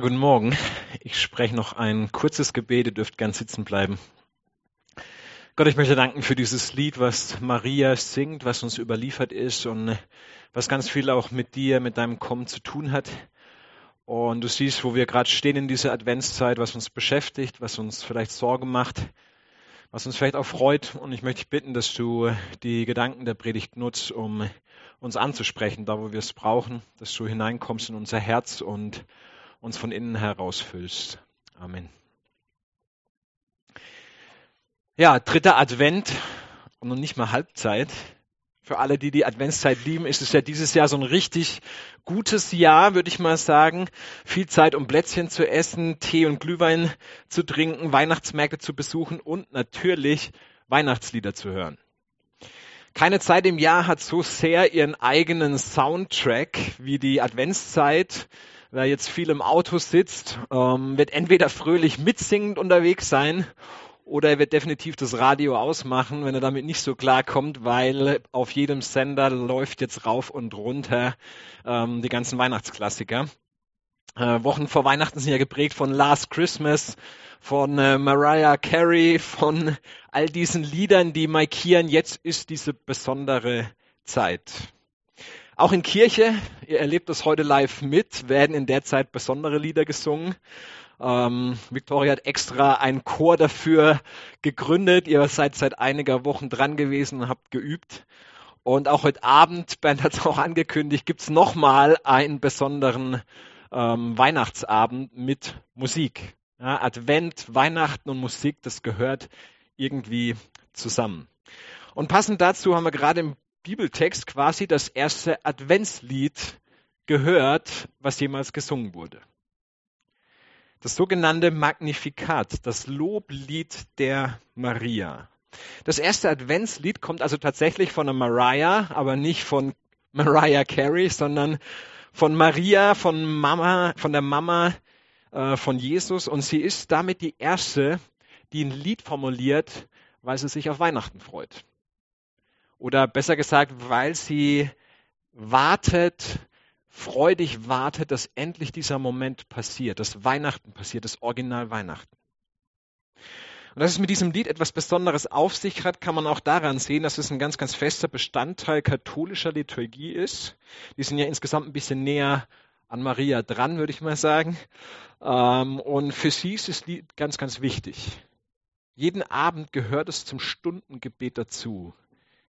Guten Morgen. Ich spreche noch ein kurzes Gebet. Ihr dürft gern sitzen bleiben. Gott, ich möchte danken für dieses Lied, was Maria singt, was uns überliefert ist und was ganz viel auch mit dir, mit deinem Kommen zu tun hat. Und du siehst, wo wir gerade stehen in dieser Adventszeit, was uns beschäftigt, was uns vielleicht Sorge macht, was uns vielleicht auch freut. Und ich möchte dich bitten, dass du die Gedanken der Predigt nutzt, um uns anzusprechen, da wo wir es brauchen, dass du hineinkommst in unser Herz und uns von innen heraus füllst. Amen. Ja, dritter Advent und noch nicht mal Halbzeit. Für alle, die die Adventszeit lieben, ist es ja dieses Jahr so ein richtig gutes Jahr, würde ich mal sagen. Viel Zeit, um Plätzchen zu essen, Tee und Glühwein zu trinken, Weihnachtsmärkte zu besuchen und natürlich Weihnachtslieder zu hören. Keine Zeit im Jahr hat so sehr ihren eigenen Soundtrack wie die Adventszeit wer jetzt viel im Auto sitzt, ähm, wird entweder fröhlich mitsingend unterwegs sein oder er wird definitiv das Radio ausmachen, wenn er damit nicht so klarkommt, weil auf jedem Sender läuft jetzt rauf und runter ähm, die ganzen Weihnachtsklassiker. Äh, Wochen vor Weihnachten sind ja geprägt von Last Christmas, von äh, Mariah Carey, von all diesen Liedern, die markieren, jetzt ist diese besondere Zeit. Auch in Kirche, ihr erlebt das heute live mit, werden in der Zeit besondere Lieder gesungen. Ähm, Victoria hat extra einen Chor dafür gegründet. Ihr seid seit einiger Wochen dran gewesen und habt geübt. Und auch heute Abend, Bernd hat es auch angekündigt, gibt's nochmal einen besonderen ähm, Weihnachtsabend mit Musik. Ja, Advent, Weihnachten und Musik, das gehört irgendwie zusammen. Und passend dazu haben wir gerade im Bibeltext quasi das erste Adventslied gehört, was jemals gesungen wurde. Das sogenannte Magnifikat, das Loblied der Maria. Das erste Adventslied kommt also tatsächlich von der Mariah, aber nicht von Mariah Carey, sondern von Maria, von Mama, von der Mama äh, von Jesus. Und sie ist damit die erste, die ein Lied formuliert, weil sie sich auf Weihnachten freut. Oder besser gesagt, weil sie wartet, freudig wartet, dass endlich dieser Moment passiert, dass Weihnachten passiert, das Original Weihnachten. Und dass es mit diesem Lied etwas Besonderes auf sich hat, kann man auch daran sehen, dass es ein ganz, ganz fester Bestandteil katholischer Liturgie ist. Die sind ja insgesamt ein bisschen näher an Maria dran, würde ich mal sagen. Ähm, und für sie ist das Lied ganz, ganz wichtig. Jeden Abend gehört es zum Stundengebet dazu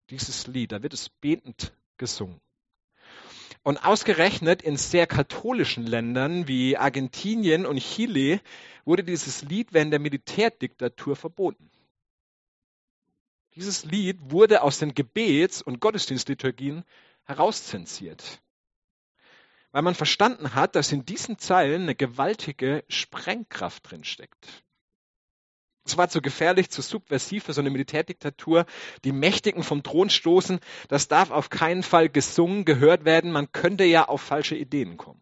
dieses Lied. Da wird es betend gesungen. Und ausgerechnet in sehr katholischen Ländern wie Argentinien und Chile wurde dieses Lied während der Militärdiktatur verboten. Dieses Lied wurde aus den Gebets- und Gottesdienstliturgien herauszensiert, weil man verstanden hat, dass in diesen Zeilen eine gewaltige Sprengkraft drinsteckt. Es war zu gefährlich, zu subversiv für so eine Militärdiktatur. Die Mächtigen vom Thron stoßen. Das darf auf keinen Fall gesungen, gehört werden. Man könnte ja auf falsche Ideen kommen.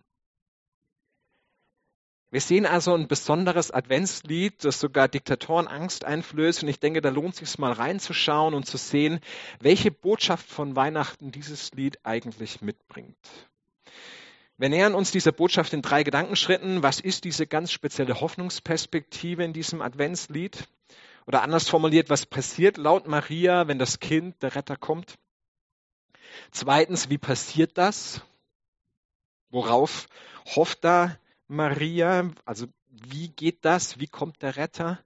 Wir sehen also ein besonderes Adventslied, das sogar Diktatoren Angst einflößt. Und ich denke, da lohnt es sich mal reinzuschauen und zu sehen, welche Botschaft von Weihnachten dieses Lied eigentlich mitbringt. Wir nähern uns dieser Botschaft in drei Gedankenschritten. Was ist diese ganz spezielle Hoffnungsperspektive in diesem Adventslied? Oder anders formuliert, was passiert laut Maria, wenn das Kind, der Retter, kommt? Zweitens, wie passiert das? Worauf hofft da Maria? Also wie geht das? Wie kommt der Retter?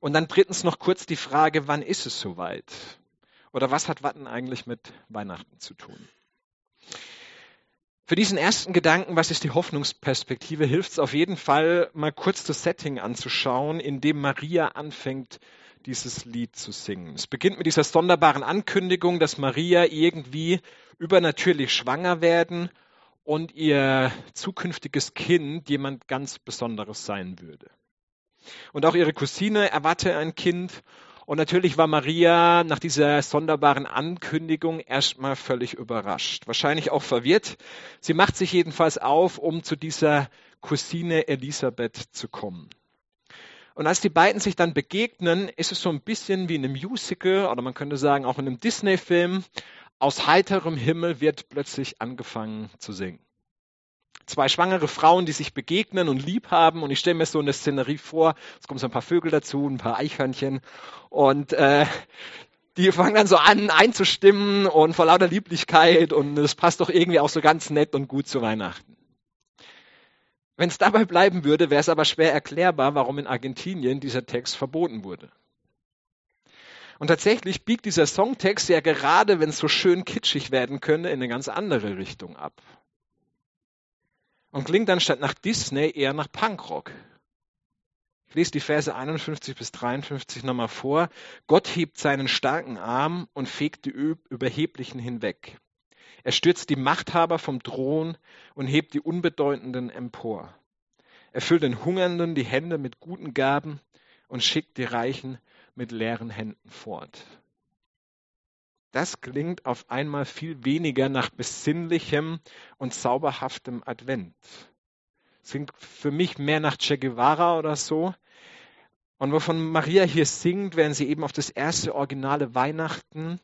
Und dann drittens noch kurz die Frage, wann ist es soweit? Oder was hat Watten eigentlich mit Weihnachten zu tun? Für diesen ersten Gedanken, was ist die Hoffnungsperspektive, hilft es auf jeden Fall, mal kurz das Setting anzuschauen, in dem Maria anfängt, dieses Lied zu singen. Es beginnt mit dieser sonderbaren Ankündigung, dass Maria irgendwie übernatürlich schwanger werden und ihr zukünftiges Kind jemand ganz Besonderes sein würde. Und auch ihre Cousine erwarte ein Kind und natürlich war Maria nach dieser sonderbaren Ankündigung erstmal völlig überrascht, wahrscheinlich auch verwirrt. Sie macht sich jedenfalls auf, um zu dieser Cousine Elisabeth zu kommen. Und als die beiden sich dann begegnen, ist es so ein bisschen wie in einem Musical oder man könnte sagen auch in einem Disney-Film. Aus heiterem Himmel wird plötzlich angefangen zu singen. Zwei schwangere Frauen, die sich begegnen und lieb haben. Und ich stelle mir so eine Szenerie vor. Es kommen so ein paar Vögel dazu, ein paar Eichhörnchen. Und äh, die fangen dann so an einzustimmen und vor lauter Lieblichkeit. Und es passt doch irgendwie auch so ganz nett und gut zu Weihnachten. Wenn es dabei bleiben würde, wäre es aber schwer erklärbar, warum in Argentinien dieser Text verboten wurde. Und tatsächlich biegt dieser Songtext ja gerade, wenn es so schön kitschig werden könnte, in eine ganz andere Richtung ab. Und klingt dann statt nach Disney eher nach Punkrock. Ich lese die Verse 51 bis 53 nochmal vor. Gott hebt seinen starken Arm und fegt die Überheblichen hinweg. Er stürzt die Machthaber vom Thron und hebt die Unbedeutenden empor. Er füllt den Hungernden die Hände mit guten Gaben und schickt die Reichen mit leeren Händen fort. Das klingt auf einmal viel weniger nach besinnlichem und zauberhaftem Advent. Es klingt für mich mehr nach Che Guevara oder so. Und wovon Maria hier singt, während sie eben auf das erste originale Weihnachten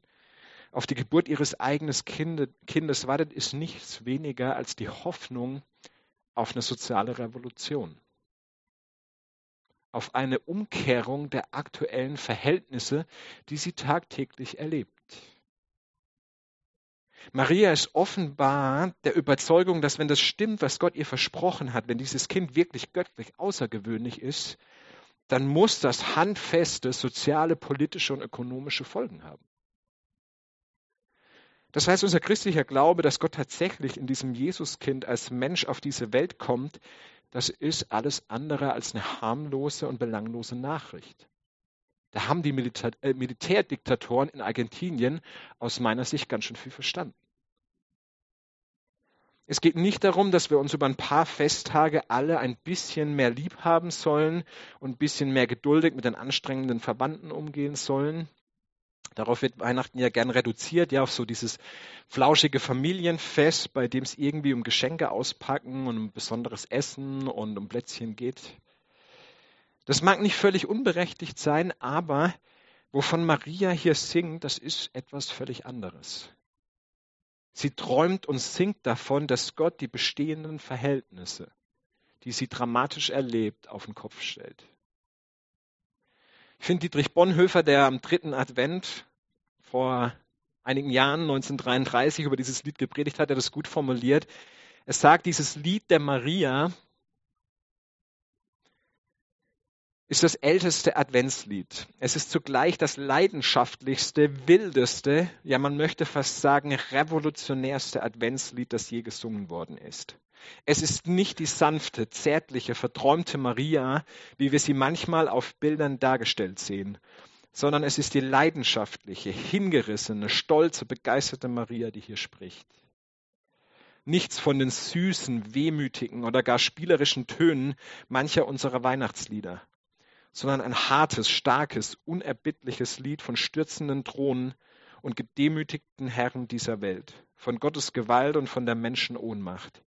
auf die Geburt ihres eigenen Kindes wartet, ist nichts weniger als die Hoffnung auf eine soziale Revolution, auf eine Umkehrung der aktuellen Verhältnisse, die sie tagtäglich erlebt. Maria ist offenbar der Überzeugung, dass wenn das stimmt, was Gott ihr versprochen hat, wenn dieses Kind wirklich göttlich außergewöhnlich ist, dann muss das handfeste soziale, politische und ökonomische Folgen haben. Das heißt, unser christlicher Glaube, dass Gott tatsächlich in diesem Jesuskind als Mensch auf diese Welt kommt, das ist alles andere als eine harmlose und belanglose Nachricht. Da haben die Militär, äh, Militärdiktatoren in Argentinien aus meiner Sicht ganz schön viel verstanden. Es geht nicht darum, dass wir uns über ein paar Festtage alle ein bisschen mehr lieb haben sollen und ein bisschen mehr geduldig mit den anstrengenden Verbanden umgehen sollen. Darauf wird Weihnachten ja gern reduziert, ja, auf so dieses flauschige Familienfest, bei dem es irgendwie um Geschenke auspacken und um besonderes Essen und um Plätzchen geht. Das mag nicht völlig unberechtigt sein, aber wovon Maria hier singt, das ist etwas völlig anderes. Sie träumt und singt davon, dass Gott die bestehenden Verhältnisse, die sie dramatisch erlebt, auf den Kopf stellt. Ich finde Dietrich Bonhoeffer, der am dritten Advent vor einigen Jahren, 1933, über dieses Lied gepredigt hat, der das gut formuliert. Es sagt, dieses Lied der Maria ist das älteste Adventslied. Es ist zugleich das leidenschaftlichste, wildeste, ja man möchte fast sagen revolutionärste Adventslied, das je gesungen worden ist. Es ist nicht die sanfte, zärtliche, verträumte Maria, wie wir sie manchmal auf Bildern dargestellt sehen, sondern es ist die leidenschaftliche, hingerissene, stolze, begeisterte Maria, die hier spricht. Nichts von den süßen, wehmütigen oder gar spielerischen Tönen mancher unserer Weihnachtslieder, sondern ein hartes, starkes, unerbittliches Lied von stürzenden Thronen und gedemütigten Herren dieser Welt, von Gottes Gewalt und von der Menschen Ohnmacht.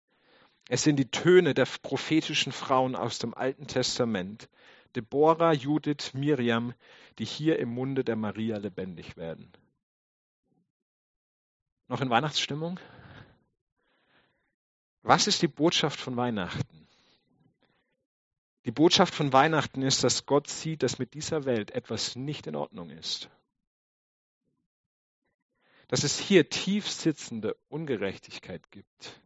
Es sind die Töne der prophetischen Frauen aus dem Alten Testament, Deborah, Judith, Miriam, die hier im Munde der Maria lebendig werden. Noch in Weihnachtsstimmung? Was ist die Botschaft von Weihnachten? Die Botschaft von Weihnachten ist, dass Gott sieht, dass mit dieser Welt etwas nicht in Ordnung ist. Dass es hier tief sitzende Ungerechtigkeit gibt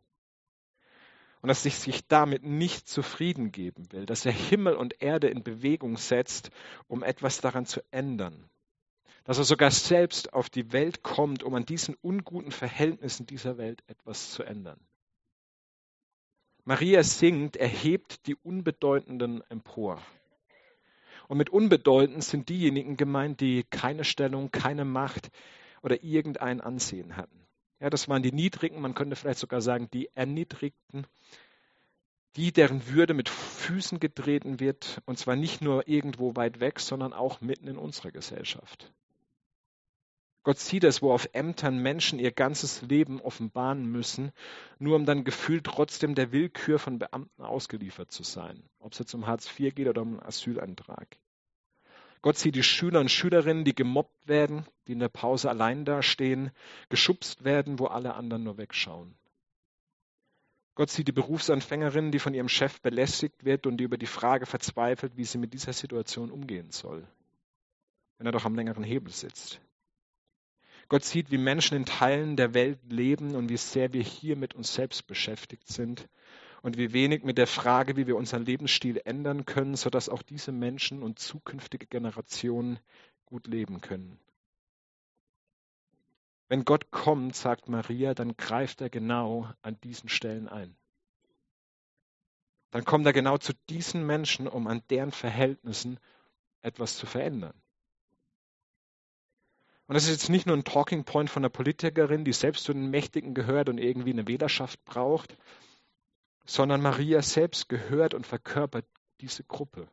und dass sich sich damit nicht zufrieden geben will, dass er Himmel und Erde in Bewegung setzt, um etwas daran zu ändern. Dass er sogar selbst auf die Welt kommt, um an diesen unguten Verhältnissen dieser Welt etwas zu ändern. Maria singt, erhebt die Unbedeutenden empor. Und mit unbedeutend sind diejenigen gemeint, die keine Stellung, keine Macht oder irgendein Ansehen hatten. Ja, das waren die Niedrigen, man könnte vielleicht sogar sagen, die Erniedrigten, die, deren Würde mit Füßen getreten wird, und zwar nicht nur irgendwo weit weg, sondern auch mitten in unserer Gesellschaft. Gott sieht es, wo auf Ämtern Menschen ihr ganzes Leben offenbaren müssen, nur um dann gefühlt trotzdem der Willkür von Beamten ausgeliefert zu sein, ob es jetzt um Hartz IV geht oder um einen Asylantrag. Gott sieht die Schüler und Schülerinnen, die gemobbt werden, die in der Pause allein dastehen, geschubst werden, wo alle anderen nur wegschauen. Gott sieht die Berufsanfängerin, die von ihrem Chef belästigt wird und die über die Frage verzweifelt, wie sie mit dieser Situation umgehen soll, wenn er doch am längeren Hebel sitzt. Gott sieht, wie Menschen in Teilen der Welt leben und wie sehr wir hier mit uns selbst beschäftigt sind und wie wenig mit der Frage, wie wir unseren Lebensstil ändern können, sodass auch diese Menschen und zukünftige Generationen gut leben können. Wenn Gott kommt, sagt Maria, dann greift er genau an diesen Stellen ein. Dann kommt er genau zu diesen Menschen, um an deren Verhältnissen etwas zu verändern. Und das ist jetzt nicht nur ein Talking Point von einer Politikerin, die selbst zu den Mächtigen gehört und irgendwie eine Wählerschaft braucht, sondern Maria selbst gehört und verkörpert diese Gruppe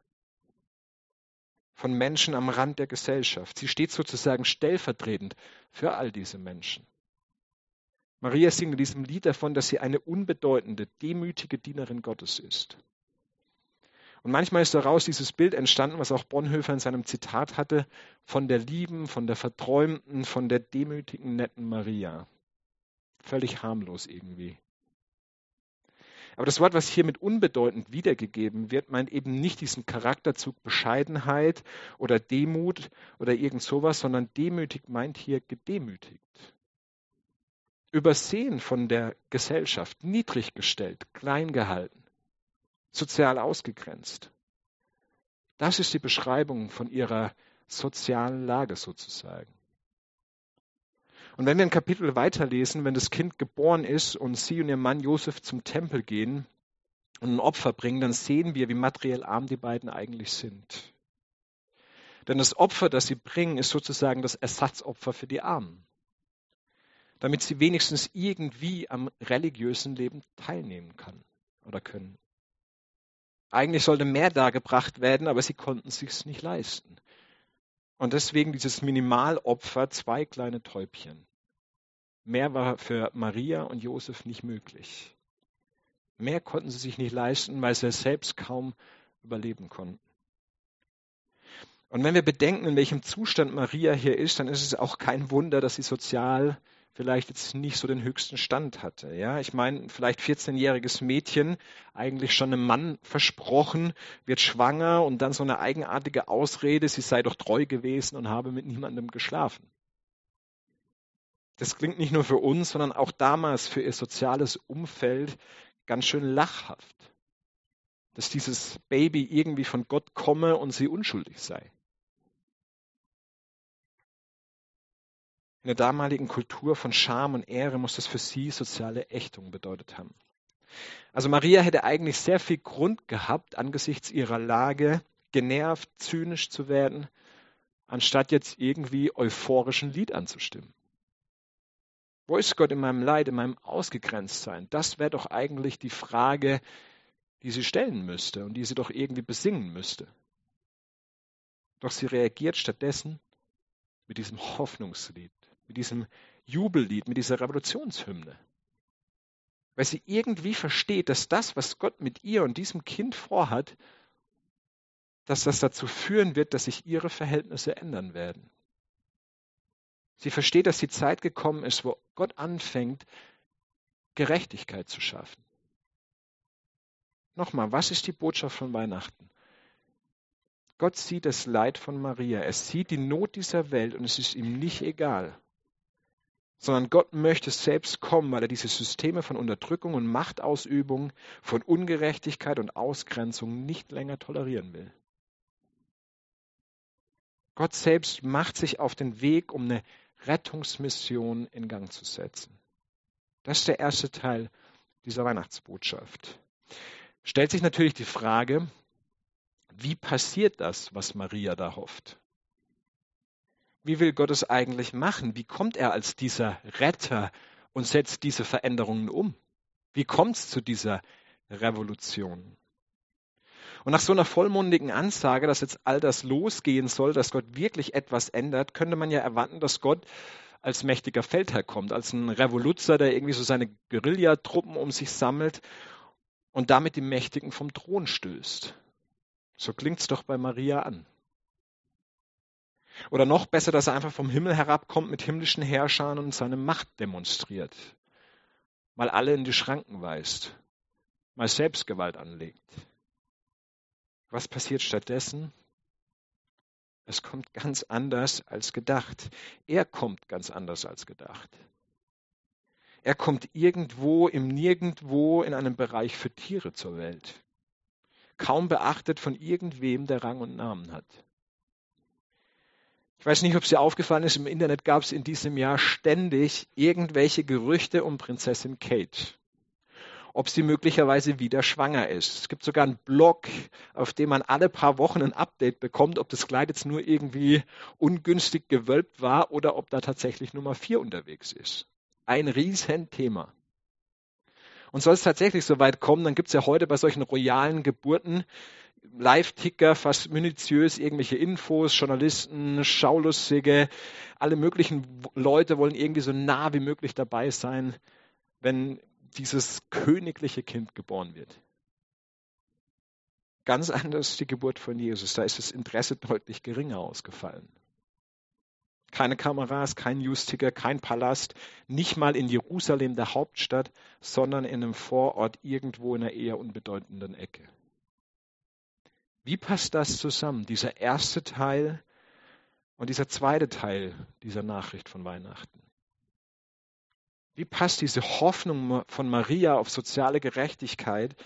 von Menschen am Rand der Gesellschaft. Sie steht sozusagen stellvertretend für all diese Menschen. Maria singt in diesem Lied davon, dass sie eine unbedeutende, demütige Dienerin Gottes ist. Und manchmal ist daraus dieses Bild entstanden, was auch Bonhoeffer in seinem Zitat hatte, von der lieben, von der verträumten, von der demütigen, netten Maria. Völlig harmlos irgendwie. Aber das Wort, was hier mit unbedeutend wiedergegeben wird, meint eben nicht diesen Charakterzug Bescheidenheit oder Demut oder irgend sowas, sondern demütig meint hier gedemütigt. Übersehen von der Gesellschaft, niedrig gestellt, klein gehalten, sozial ausgegrenzt. Das ist die Beschreibung von ihrer sozialen Lage sozusagen. Und wenn wir ein Kapitel weiterlesen, wenn das Kind geboren ist und sie und ihr Mann Josef zum Tempel gehen und ein Opfer bringen, dann sehen wir, wie materiell arm die beiden eigentlich sind. Denn das Opfer, das sie bringen, ist sozusagen das Ersatzopfer für die Armen, damit sie wenigstens irgendwie am religiösen Leben teilnehmen kann oder können. Eigentlich sollte mehr dargebracht werden, aber sie konnten es sich nicht leisten. Und deswegen dieses Minimalopfer, zwei kleine Täubchen. Mehr war für Maria und Josef nicht möglich. Mehr konnten sie sich nicht leisten, weil sie selbst kaum überleben konnten. Und wenn wir bedenken, in welchem Zustand Maria hier ist, dann ist es auch kein Wunder, dass sie sozial vielleicht jetzt nicht so den höchsten Stand hatte. Ja, ich meine, vielleicht 14-jähriges Mädchen, eigentlich schon einem Mann versprochen, wird schwanger und dann so eine eigenartige Ausrede, sie sei doch treu gewesen und habe mit niemandem geschlafen. Das klingt nicht nur für uns, sondern auch damals für ihr soziales Umfeld ganz schön lachhaft, dass dieses Baby irgendwie von Gott komme und sie unschuldig sei. In der damaligen Kultur von Scham und Ehre muss das für sie soziale Ächtung bedeutet haben. Also Maria hätte eigentlich sehr viel Grund gehabt, angesichts ihrer Lage genervt, zynisch zu werden, anstatt jetzt irgendwie euphorischen Lied anzustimmen. Wo ist Gott in meinem Leid, in meinem Ausgegrenztsein? Das wäre doch eigentlich die Frage, die sie stellen müsste und die sie doch irgendwie besingen müsste. Doch sie reagiert stattdessen mit diesem Hoffnungslied mit diesem Jubellied, mit dieser Revolutionshymne. Weil sie irgendwie versteht, dass das, was Gott mit ihr und diesem Kind vorhat, dass das dazu führen wird, dass sich ihre Verhältnisse ändern werden. Sie versteht, dass die Zeit gekommen ist, wo Gott anfängt, Gerechtigkeit zu schaffen. Nochmal, was ist die Botschaft von Weihnachten? Gott sieht das Leid von Maria, er sieht die Not dieser Welt und es ist ihm nicht egal, sondern Gott möchte selbst kommen, weil er diese Systeme von Unterdrückung und Machtausübung, von Ungerechtigkeit und Ausgrenzung nicht länger tolerieren will. Gott selbst macht sich auf den Weg, um eine Rettungsmission in Gang zu setzen. Das ist der erste Teil dieser Weihnachtsbotschaft. Stellt sich natürlich die Frage, wie passiert das, was Maria da hofft? Wie will Gott es eigentlich machen? Wie kommt er als dieser Retter und setzt diese Veränderungen um? Wie kommt es zu dieser Revolution? Und nach so einer vollmundigen Ansage, dass jetzt all das losgehen soll, dass Gott wirklich etwas ändert, könnte man ja erwarten, dass Gott als mächtiger Feldherr kommt, als ein Revoluzer, der irgendwie so seine Guerillatruppen um sich sammelt und damit die Mächtigen vom Thron stößt. So klingt es doch bei Maria an. Oder noch besser, dass er einfach vom Himmel herabkommt mit himmlischen Herrschern und seine Macht demonstriert. Mal alle in die Schranken weist mal Selbstgewalt anlegt. Was passiert stattdessen? Es kommt ganz anders als gedacht. Er kommt ganz anders als gedacht. Er kommt irgendwo im Nirgendwo in einem Bereich für Tiere zur Welt. Kaum beachtet von irgendwem, der Rang und Namen hat. Ich weiß nicht, ob es dir aufgefallen ist, im Internet gab es in diesem Jahr ständig irgendwelche Gerüchte um Prinzessin Kate ob sie möglicherweise wieder schwanger ist. Es gibt sogar einen Blog, auf dem man alle paar Wochen ein Update bekommt, ob das Kleid jetzt nur irgendwie ungünstig gewölbt war oder ob da tatsächlich Nummer vier unterwegs ist. Ein Riesenthema. Und soll es tatsächlich so weit kommen, dann gibt es ja heute bei solchen royalen Geburten Live-Ticker, fast minutiös irgendwelche Infos, Journalisten, Schaulustige, alle möglichen Leute wollen irgendwie so nah wie möglich dabei sein, wenn dieses königliche Kind geboren wird. Ganz anders die Geburt von Jesus. Da ist das Interesse deutlich geringer ausgefallen. Keine Kameras, kein Newsticker, kein Palast, nicht mal in Jerusalem, der Hauptstadt, sondern in einem Vorort irgendwo in einer eher unbedeutenden Ecke. Wie passt das zusammen, dieser erste Teil und dieser zweite Teil dieser Nachricht von Weihnachten? Wie passt diese Hoffnung von Maria auf soziale Gerechtigkeit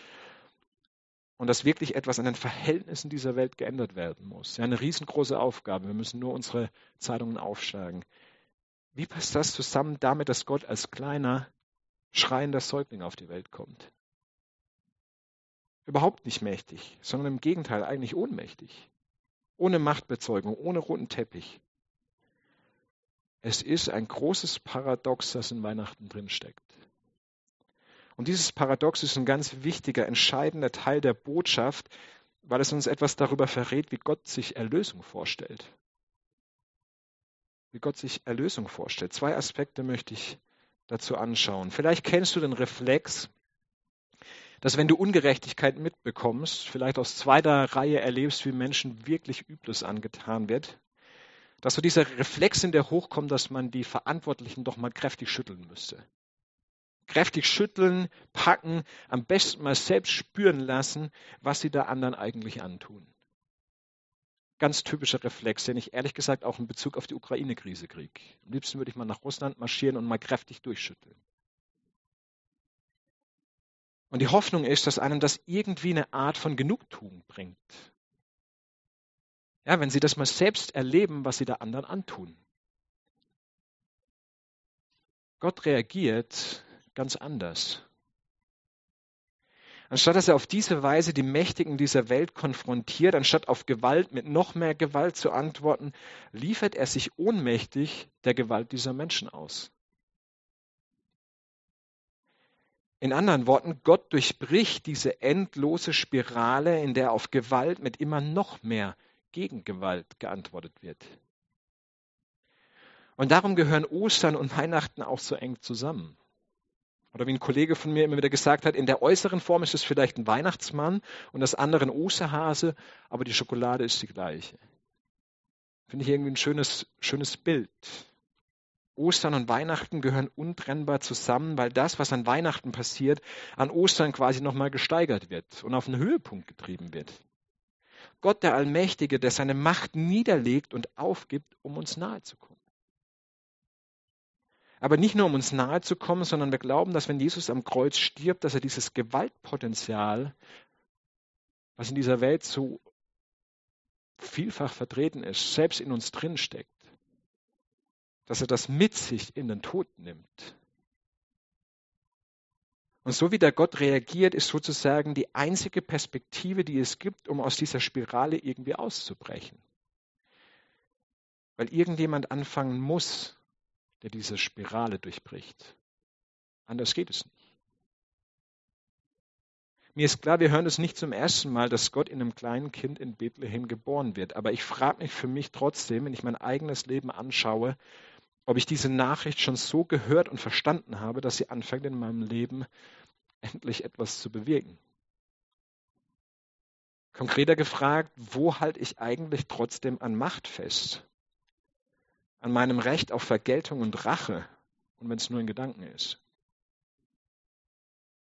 und dass wirklich etwas an den Verhältnissen dieser Welt geändert werden muss? Ja, eine riesengroße Aufgabe. Wir müssen nur unsere Zeitungen aufschlagen. Wie passt das zusammen damit, dass Gott als kleiner, schreiender Säugling auf die Welt kommt? Überhaupt nicht mächtig, sondern im Gegenteil eigentlich ohnmächtig. Ohne Machtbezeugung, ohne roten Teppich. Es ist ein großes Paradox, das in Weihnachten drinsteckt. Und dieses Paradox ist ein ganz wichtiger, entscheidender Teil der Botschaft, weil es uns etwas darüber verrät, wie Gott sich Erlösung vorstellt. Wie Gott sich Erlösung vorstellt. Zwei Aspekte möchte ich dazu anschauen. Vielleicht kennst du den Reflex, dass wenn du Ungerechtigkeit mitbekommst, vielleicht aus zweiter Reihe erlebst, wie Menschen wirklich Übles angetan wird, dass so dieser Reflex in der hochkommt, dass man die Verantwortlichen doch mal kräftig schütteln müsste. Kräftig schütteln, packen, am besten mal selbst spüren lassen, was sie da anderen eigentlich antun. Ganz typischer Reflex, den ich ehrlich gesagt auch in Bezug auf die Ukraine-Krise kriege. Am liebsten würde ich mal nach Russland marschieren und mal kräftig durchschütteln. Und die Hoffnung ist, dass einem das irgendwie eine Art von Genugtuung bringt. Ja, wenn sie das mal selbst erleben, was sie da anderen antun. Gott reagiert ganz anders. Anstatt dass er auf diese Weise die Mächtigen dieser Welt konfrontiert, anstatt auf Gewalt mit noch mehr Gewalt zu antworten, liefert er sich ohnmächtig der Gewalt dieser Menschen aus. In anderen Worten, Gott durchbricht diese endlose Spirale, in der auf Gewalt mit immer noch mehr gegen Gewalt geantwortet wird. Und darum gehören Ostern und Weihnachten auch so eng zusammen. Oder wie ein Kollege von mir immer wieder gesagt hat, in der äußeren Form ist es vielleicht ein Weihnachtsmann und das andere ein Osterhase, aber die Schokolade ist die gleiche. Finde ich irgendwie ein schönes, schönes Bild. Ostern und Weihnachten gehören untrennbar zusammen, weil das, was an Weihnachten passiert, an Ostern quasi nochmal gesteigert wird und auf einen Höhepunkt getrieben wird. Gott der Allmächtige, der seine Macht niederlegt und aufgibt, um uns nahe zu kommen. Aber nicht nur um uns nahe zu kommen, sondern wir glauben, dass wenn Jesus am Kreuz stirbt, dass er dieses Gewaltpotenzial, was in dieser Welt so vielfach vertreten ist, selbst in uns drinsteckt, dass er das mit sich in den Tod nimmt und so wie der Gott reagiert, ist sozusagen die einzige Perspektive, die es gibt, um aus dieser Spirale irgendwie auszubrechen. Weil irgendjemand anfangen muss, der diese Spirale durchbricht. Anders geht es nicht. Mir ist klar, wir hören es nicht zum ersten Mal, dass Gott in einem kleinen Kind in Bethlehem geboren wird. Aber ich frage mich für mich trotzdem, wenn ich mein eigenes Leben anschaue, ob ich diese Nachricht schon so gehört und verstanden habe, dass sie anfängt in meinem Leben endlich etwas zu bewirken. Konkreter gefragt, wo halte ich eigentlich trotzdem an Macht fest? An meinem Recht auf Vergeltung und Rache und wenn es nur in Gedanken ist.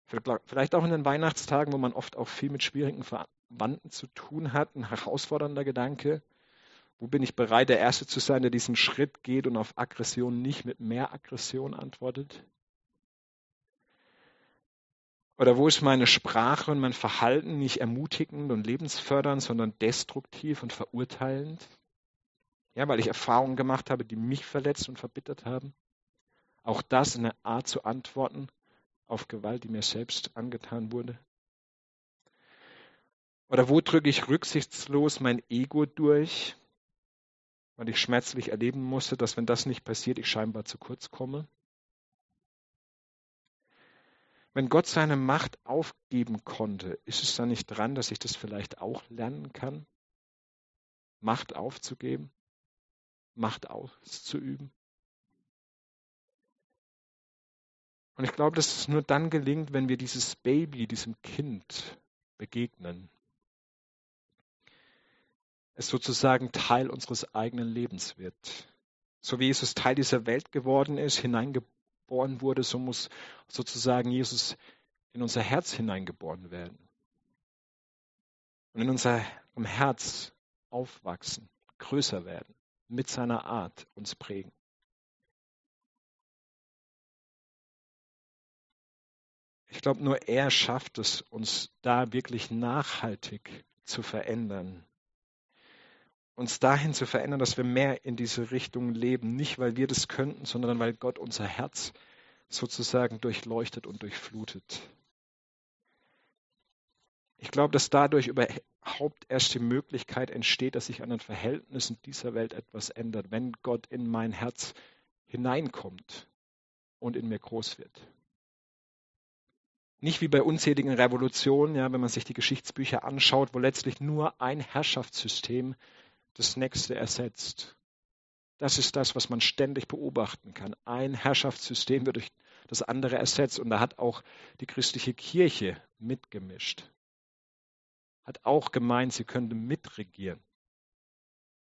Vielleicht auch in den Weihnachtstagen, wo man oft auch viel mit schwierigen Verwandten zu tun hat, ein herausfordernder Gedanke. Wo bin ich bereit, der Erste zu sein, der diesen Schritt geht und auf Aggression nicht mit mehr Aggression antwortet? Oder wo ist meine Sprache und mein Verhalten nicht ermutigend und lebensfördernd, sondern destruktiv und verurteilend? Ja, weil ich Erfahrungen gemacht habe, die mich verletzt und verbittert haben. Auch das eine Art zu antworten auf Gewalt, die mir selbst angetan wurde. Oder wo drücke ich rücksichtslos mein Ego durch, weil ich schmerzlich erleben musste, dass wenn das nicht passiert, ich scheinbar zu kurz komme. Wenn Gott seine Macht aufgeben konnte, ist es da nicht dran, dass ich das vielleicht auch lernen kann? Macht aufzugeben, Macht auszuüben. Und ich glaube, dass es nur dann gelingt, wenn wir dieses Baby, diesem Kind begegnen. Es sozusagen Teil unseres eigenen Lebens wird. So wie Jesus Teil dieser Welt geworden ist, hineingeboren wurde, so muss sozusagen Jesus in unser Herz hineingeboren werden. Und in unserem Herz aufwachsen, größer werden, mit seiner Art uns prägen. Ich glaube, nur er schafft es, uns da wirklich nachhaltig zu verändern. Uns dahin zu verändern, dass wir mehr in diese Richtung leben. Nicht, weil wir das könnten, sondern weil Gott unser Herz sozusagen durchleuchtet und durchflutet. Ich glaube, dass dadurch überhaupt erst die Möglichkeit entsteht, dass sich an den Verhältnissen dieser Welt etwas ändert, wenn Gott in mein Herz hineinkommt und in mir groß wird. Nicht wie bei unzähligen Revolutionen, ja, wenn man sich die Geschichtsbücher anschaut, wo letztlich nur ein Herrschaftssystem das nächste ersetzt. Das ist das, was man ständig beobachten kann. Ein Herrschaftssystem wird durch das andere ersetzt und da hat auch die christliche Kirche mitgemischt. Hat auch gemeint, sie könnte mitregieren,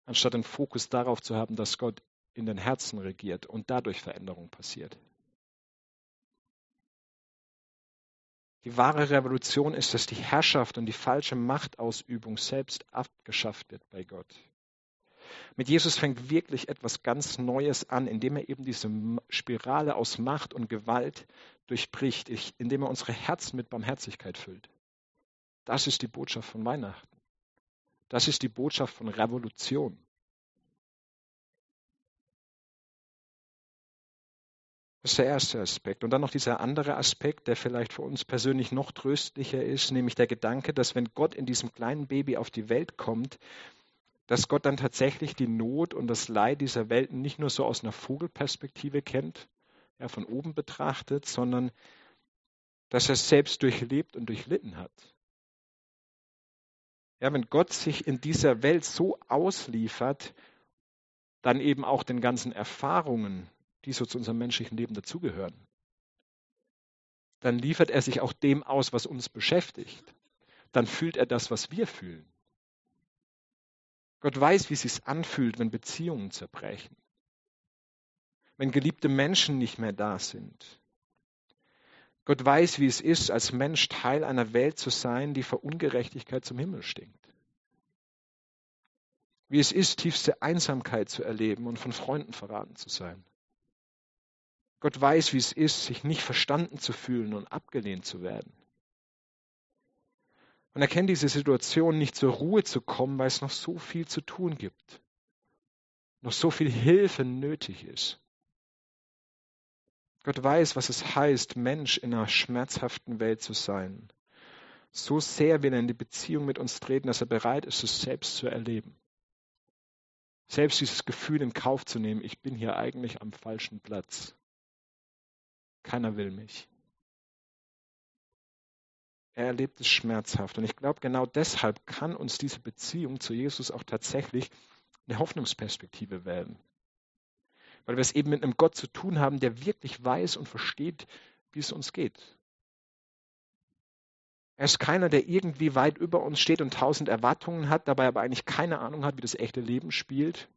anstatt den Fokus darauf zu haben, dass Gott in den Herzen regiert und dadurch Veränderung passiert. Die wahre Revolution ist, dass die Herrschaft und die falsche Machtausübung selbst abgeschafft wird bei Gott. Mit Jesus fängt wirklich etwas ganz Neues an, indem er eben diese Spirale aus Macht und Gewalt durchbricht, indem er unsere Herzen mit Barmherzigkeit füllt. Das ist die Botschaft von Weihnachten. Das ist die Botschaft von Revolution. Das ist der erste Aspekt. Und dann noch dieser andere Aspekt, der vielleicht für uns persönlich noch tröstlicher ist, nämlich der Gedanke, dass wenn Gott in diesem kleinen Baby auf die Welt kommt, dass Gott dann tatsächlich die Not und das Leid dieser Welt nicht nur so aus einer Vogelperspektive kennt, ja, von oben betrachtet, sondern dass er es selbst durchlebt und durchlitten hat. Ja, wenn Gott sich in dieser Welt so ausliefert, dann eben auch den ganzen Erfahrungen, die so zu unserem menschlichen Leben dazugehören, dann liefert er sich auch dem aus, was uns beschäftigt. Dann fühlt er das, was wir fühlen. Gott weiß, wie es sich anfühlt, wenn Beziehungen zerbrechen, wenn geliebte Menschen nicht mehr da sind. Gott weiß, wie es ist, als Mensch Teil einer Welt zu sein, die vor Ungerechtigkeit zum Himmel stinkt. Wie es ist, tiefste Einsamkeit zu erleben und von Freunden verraten zu sein. Gott weiß, wie es ist, sich nicht verstanden zu fühlen und abgelehnt zu werden. Und er kennt diese Situation, nicht zur Ruhe zu kommen, weil es noch so viel zu tun gibt, noch so viel Hilfe nötig ist. Gott weiß, was es heißt, Mensch in einer schmerzhaften Welt zu sein. So sehr will er in die Beziehung mit uns treten, dass er bereit ist, es selbst zu erleben. Selbst dieses Gefühl in Kauf zu nehmen, ich bin hier eigentlich am falschen Platz. Keiner will mich. Er erlebt es schmerzhaft. Und ich glaube, genau deshalb kann uns diese Beziehung zu Jesus auch tatsächlich eine Hoffnungsperspektive werden. Weil wir es eben mit einem Gott zu tun haben, der wirklich weiß und versteht, wie es uns geht. Er ist keiner, der irgendwie weit über uns steht und tausend Erwartungen hat, dabei aber eigentlich keine Ahnung hat, wie das echte Leben spielt.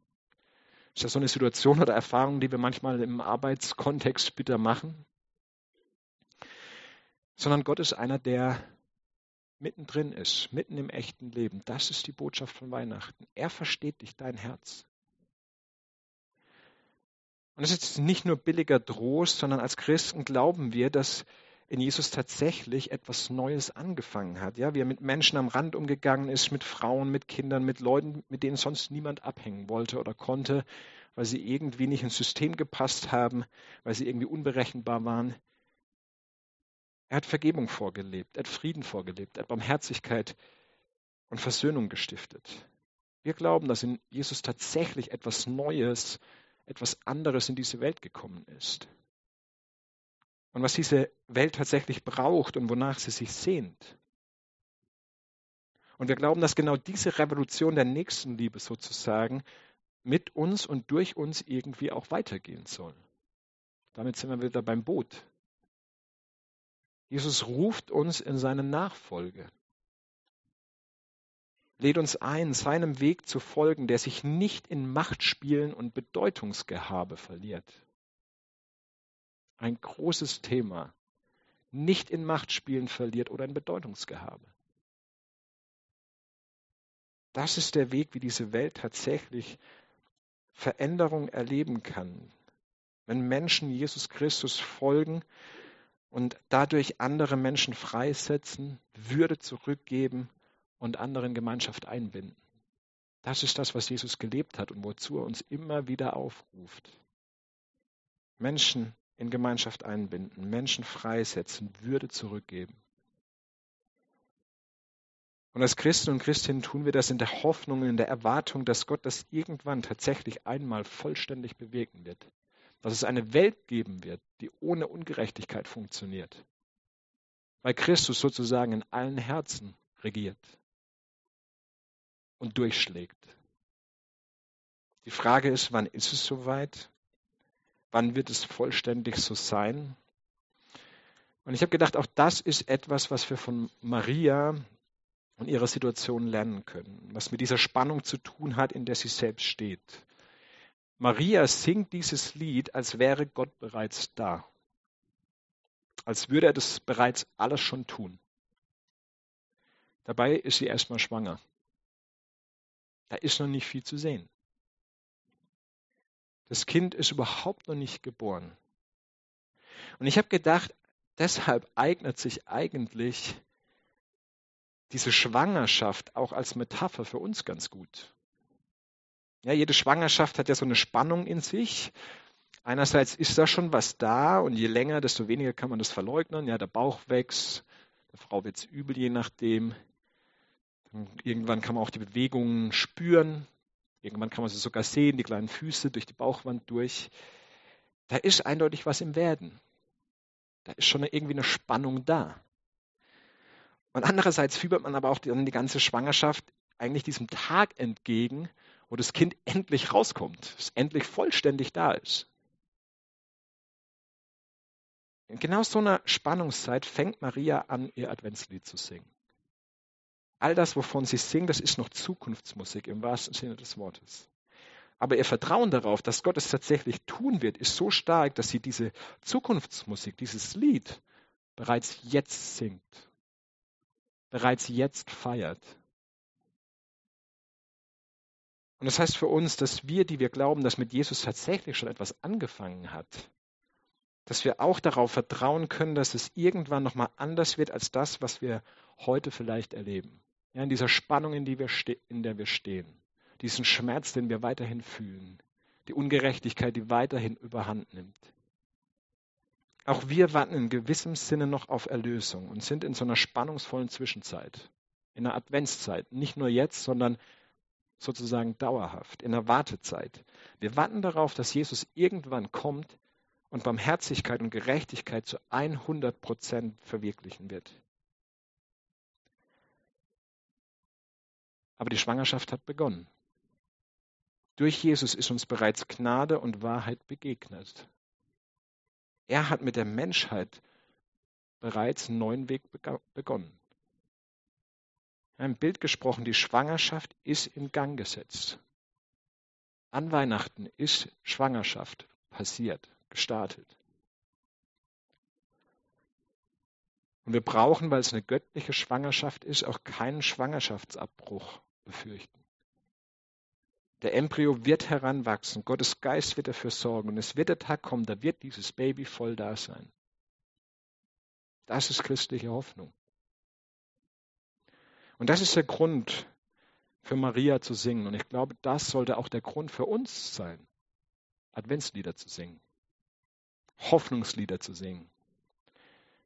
Ist das so eine Situation oder Erfahrung, die wir manchmal im Arbeitskontext bitter machen? Sondern Gott ist einer, der mittendrin ist, mitten im echten Leben. Das ist die Botschaft von Weihnachten. Er versteht dich, dein Herz. Und es ist nicht nur billiger Trost, sondern als Christen glauben wir, dass in Jesus tatsächlich etwas Neues angefangen hat. Ja, wie er mit Menschen am Rand umgegangen ist, mit Frauen, mit Kindern, mit Leuten, mit denen sonst niemand abhängen wollte oder konnte, weil sie irgendwie nicht ins System gepasst haben, weil sie irgendwie unberechenbar waren. Er hat Vergebung vorgelebt, er hat Frieden vorgelebt, er hat Barmherzigkeit und Versöhnung gestiftet. Wir glauben, dass in Jesus tatsächlich etwas Neues, etwas anderes in diese Welt gekommen ist und was diese Welt tatsächlich braucht und wonach sie sich sehnt. Und wir glauben, dass genau diese Revolution der Nächstenliebe sozusagen mit uns und durch uns irgendwie auch weitergehen soll. Damit sind wir wieder beim Boot. Jesus ruft uns in seine Nachfolge, lädt uns ein, seinem Weg zu folgen, der sich nicht in Machtspielen und Bedeutungsgehabe verliert. Ein großes Thema, nicht in Machtspielen verliert oder in Bedeutungsgehabe. Das ist der Weg, wie diese Welt tatsächlich Veränderung erleben kann, wenn Menschen Jesus Christus folgen und dadurch andere Menschen freisetzen, Würde zurückgeben und andere in Gemeinschaft einbinden. Das ist das, was Jesus gelebt hat und wozu er uns immer wieder aufruft. Menschen in Gemeinschaft einbinden, Menschen freisetzen, Würde zurückgeben. Und als Christen und Christinnen tun wir das in der Hoffnung, in der Erwartung, dass Gott das irgendwann tatsächlich einmal vollständig bewegen wird. Dass es eine Welt geben wird, die ohne Ungerechtigkeit funktioniert. Weil Christus sozusagen in allen Herzen regiert und durchschlägt. Die Frage ist, wann ist es soweit? Wann wird es vollständig so sein? Und ich habe gedacht, auch das ist etwas, was wir von Maria und ihrer Situation lernen können, was mit dieser Spannung zu tun hat, in der sie selbst steht. Maria singt dieses Lied, als wäre Gott bereits da, als würde er das bereits alles schon tun. Dabei ist sie erstmal schwanger. Da ist noch nicht viel zu sehen. Das Kind ist überhaupt noch nicht geboren. Und ich habe gedacht, deshalb eignet sich eigentlich diese Schwangerschaft auch als Metapher für uns ganz gut. Ja, jede Schwangerschaft hat ja so eine Spannung in sich. Einerseits ist da schon was da und je länger, desto weniger kann man das verleugnen. Ja, der Bauch wächst, der Frau wird es übel, je nachdem. Irgendwann kann man auch die Bewegungen spüren. Irgendwann kann man sie sogar sehen, die kleinen Füße durch die Bauchwand durch. Da ist eindeutig was im Werden. Da ist schon irgendwie eine Spannung da. Und andererseits fiebert man aber auch die, die ganze Schwangerschaft eigentlich diesem Tag entgegen, wo das Kind endlich rauskommt, es endlich vollständig da ist. In genau so einer Spannungszeit fängt Maria an, ihr Adventslied zu singen. All das, wovon sie singt, das ist noch Zukunftsmusik im wahrsten Sinne des Wortes. Aber ihr Vertrauen darauf, dass Gott es tatsächlich tun wird, ist so stark, dass sie diese Zukunftsmusik, dieses Lied bereits jetzt singt, bereits jetzt feiert. Und das heißt für uns, dass wir, die wir glauben, dass mit Jesus tatsächlich schon etwas angefangen hat, dass wir auch darauf vertrauen können, dass es irgendwann nochmal anders wird als das, was wir heute vielleicht erleben. Ja, in dieser Spannung, in, die in der wir stehen. Diesen Schmerz, den wir weiterhin fühlen. Die Ungerechtigkeit, die weiterhin überhand nimmt. Auch wir warten in gewissem Sinne noch auf Erlösung und sind in so einer spannungsvollen Zwischenzeit. In einer Adventszeit. Nicht nur jetzt, sondern sozusagen dauerhaft. In einer Wartezeit. Wir warten darauf, dass Jesus irgendwann kommt und Barmherzigkeit und Gerechtigkeit zu 100 Prozent verwirklichen wird. Aber die Schwangerschaft hat begonnen. Durch Jesus ist uns bereits Gnade und Wahrheit begegnet. Er hat mit der Menschheit bereits einen neuen Weg begonnen. Ein Bild gesprochen, die Schwangerschaft ist in Gang gesetzt. An Weihnachten ist Schwangerschaft passiert, gestartet. Und wir brauchen, weil es eine göttliche Schwangerschaft ist, auch keinen Schwangerschaftsabbruch befürchten. Der Embryo wird heranwachsen, Gottes Geist wird dafür sorgen und es wird der Tag kommen, da wird dieses Baby voll da sein. Das ist christliche Hoffnung. Und das ist der Grund für Maria zu singen. Und ich glaube, das sollte auch der Grund für uns sein, Adventslieder zu singen, Hoffnungslieder zu singen.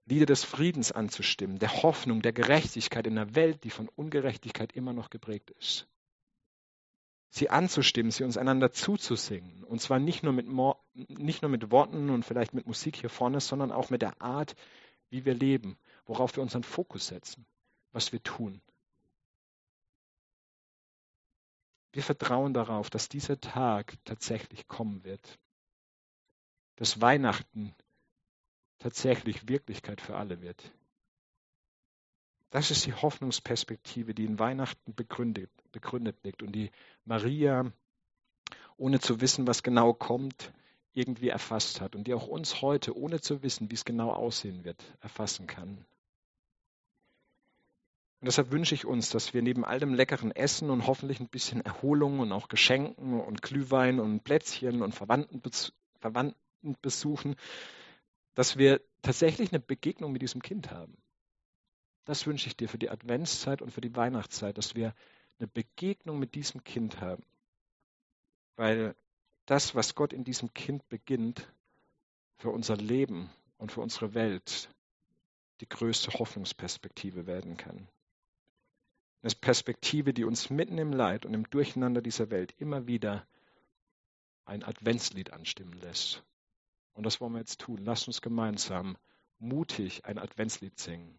Lieder des Friedens anzustimmen, der Hoffnung, der Gerechtigkeit in einer Welt, die von Ungerechtigkeit immer noch geprägt ist. Sie anzustimmen, sie uns einander zuzusingen. Und zwar nicht nur, mit, nicht nur mit Worten und vielleicht mit Musik hier vorne, sondern auch mit der Art, wie wir leben, worauf wir unseren Fokus setzen, was wir tun. Wir vertrauen darauf, dass dieser Tag tatsächlich kommen wird. Dass Weihnachten tatsächlich Wirklichkeit für alle wird. Das ist die Hoffnungsperspektive, die in Weihnachten begründet, begründet liegt und die Maria, ohne zu wissen, was genau kommt, irgendwie erfasst hat und die auch uns heute, ohne zu wissen, wie es genau aussehen wird, erfassen kann. Und deshalb wünsche ich uns, dass wir neben all dem leckeren Essen und hoffentlich ein bisschen Erholung und auch Geschenken und Glühwein und Plätzchen und Verwandtenbesuchen, dass wir tatsächlich eine Begegnung mit diesem Kind haben. Das wünsche ich dir für die Adventszeit und für die Weihnachtszeit, dass wir eine Begegnung mit diesem Kind haben. Weil das, was Gott in diesem Kind beginnt, für unser Leben und für unsere Welt die größte Hoffnungsperspektive werden kann. Eine Perspektive, die uns mitten im Leid und im Durcheinander dieser Welt immer wieder ein Adventslied anstimmen lässt. Und das wollen wir jetzt tun. Lasst uns gemeinsam mutig ein Adventslied singen.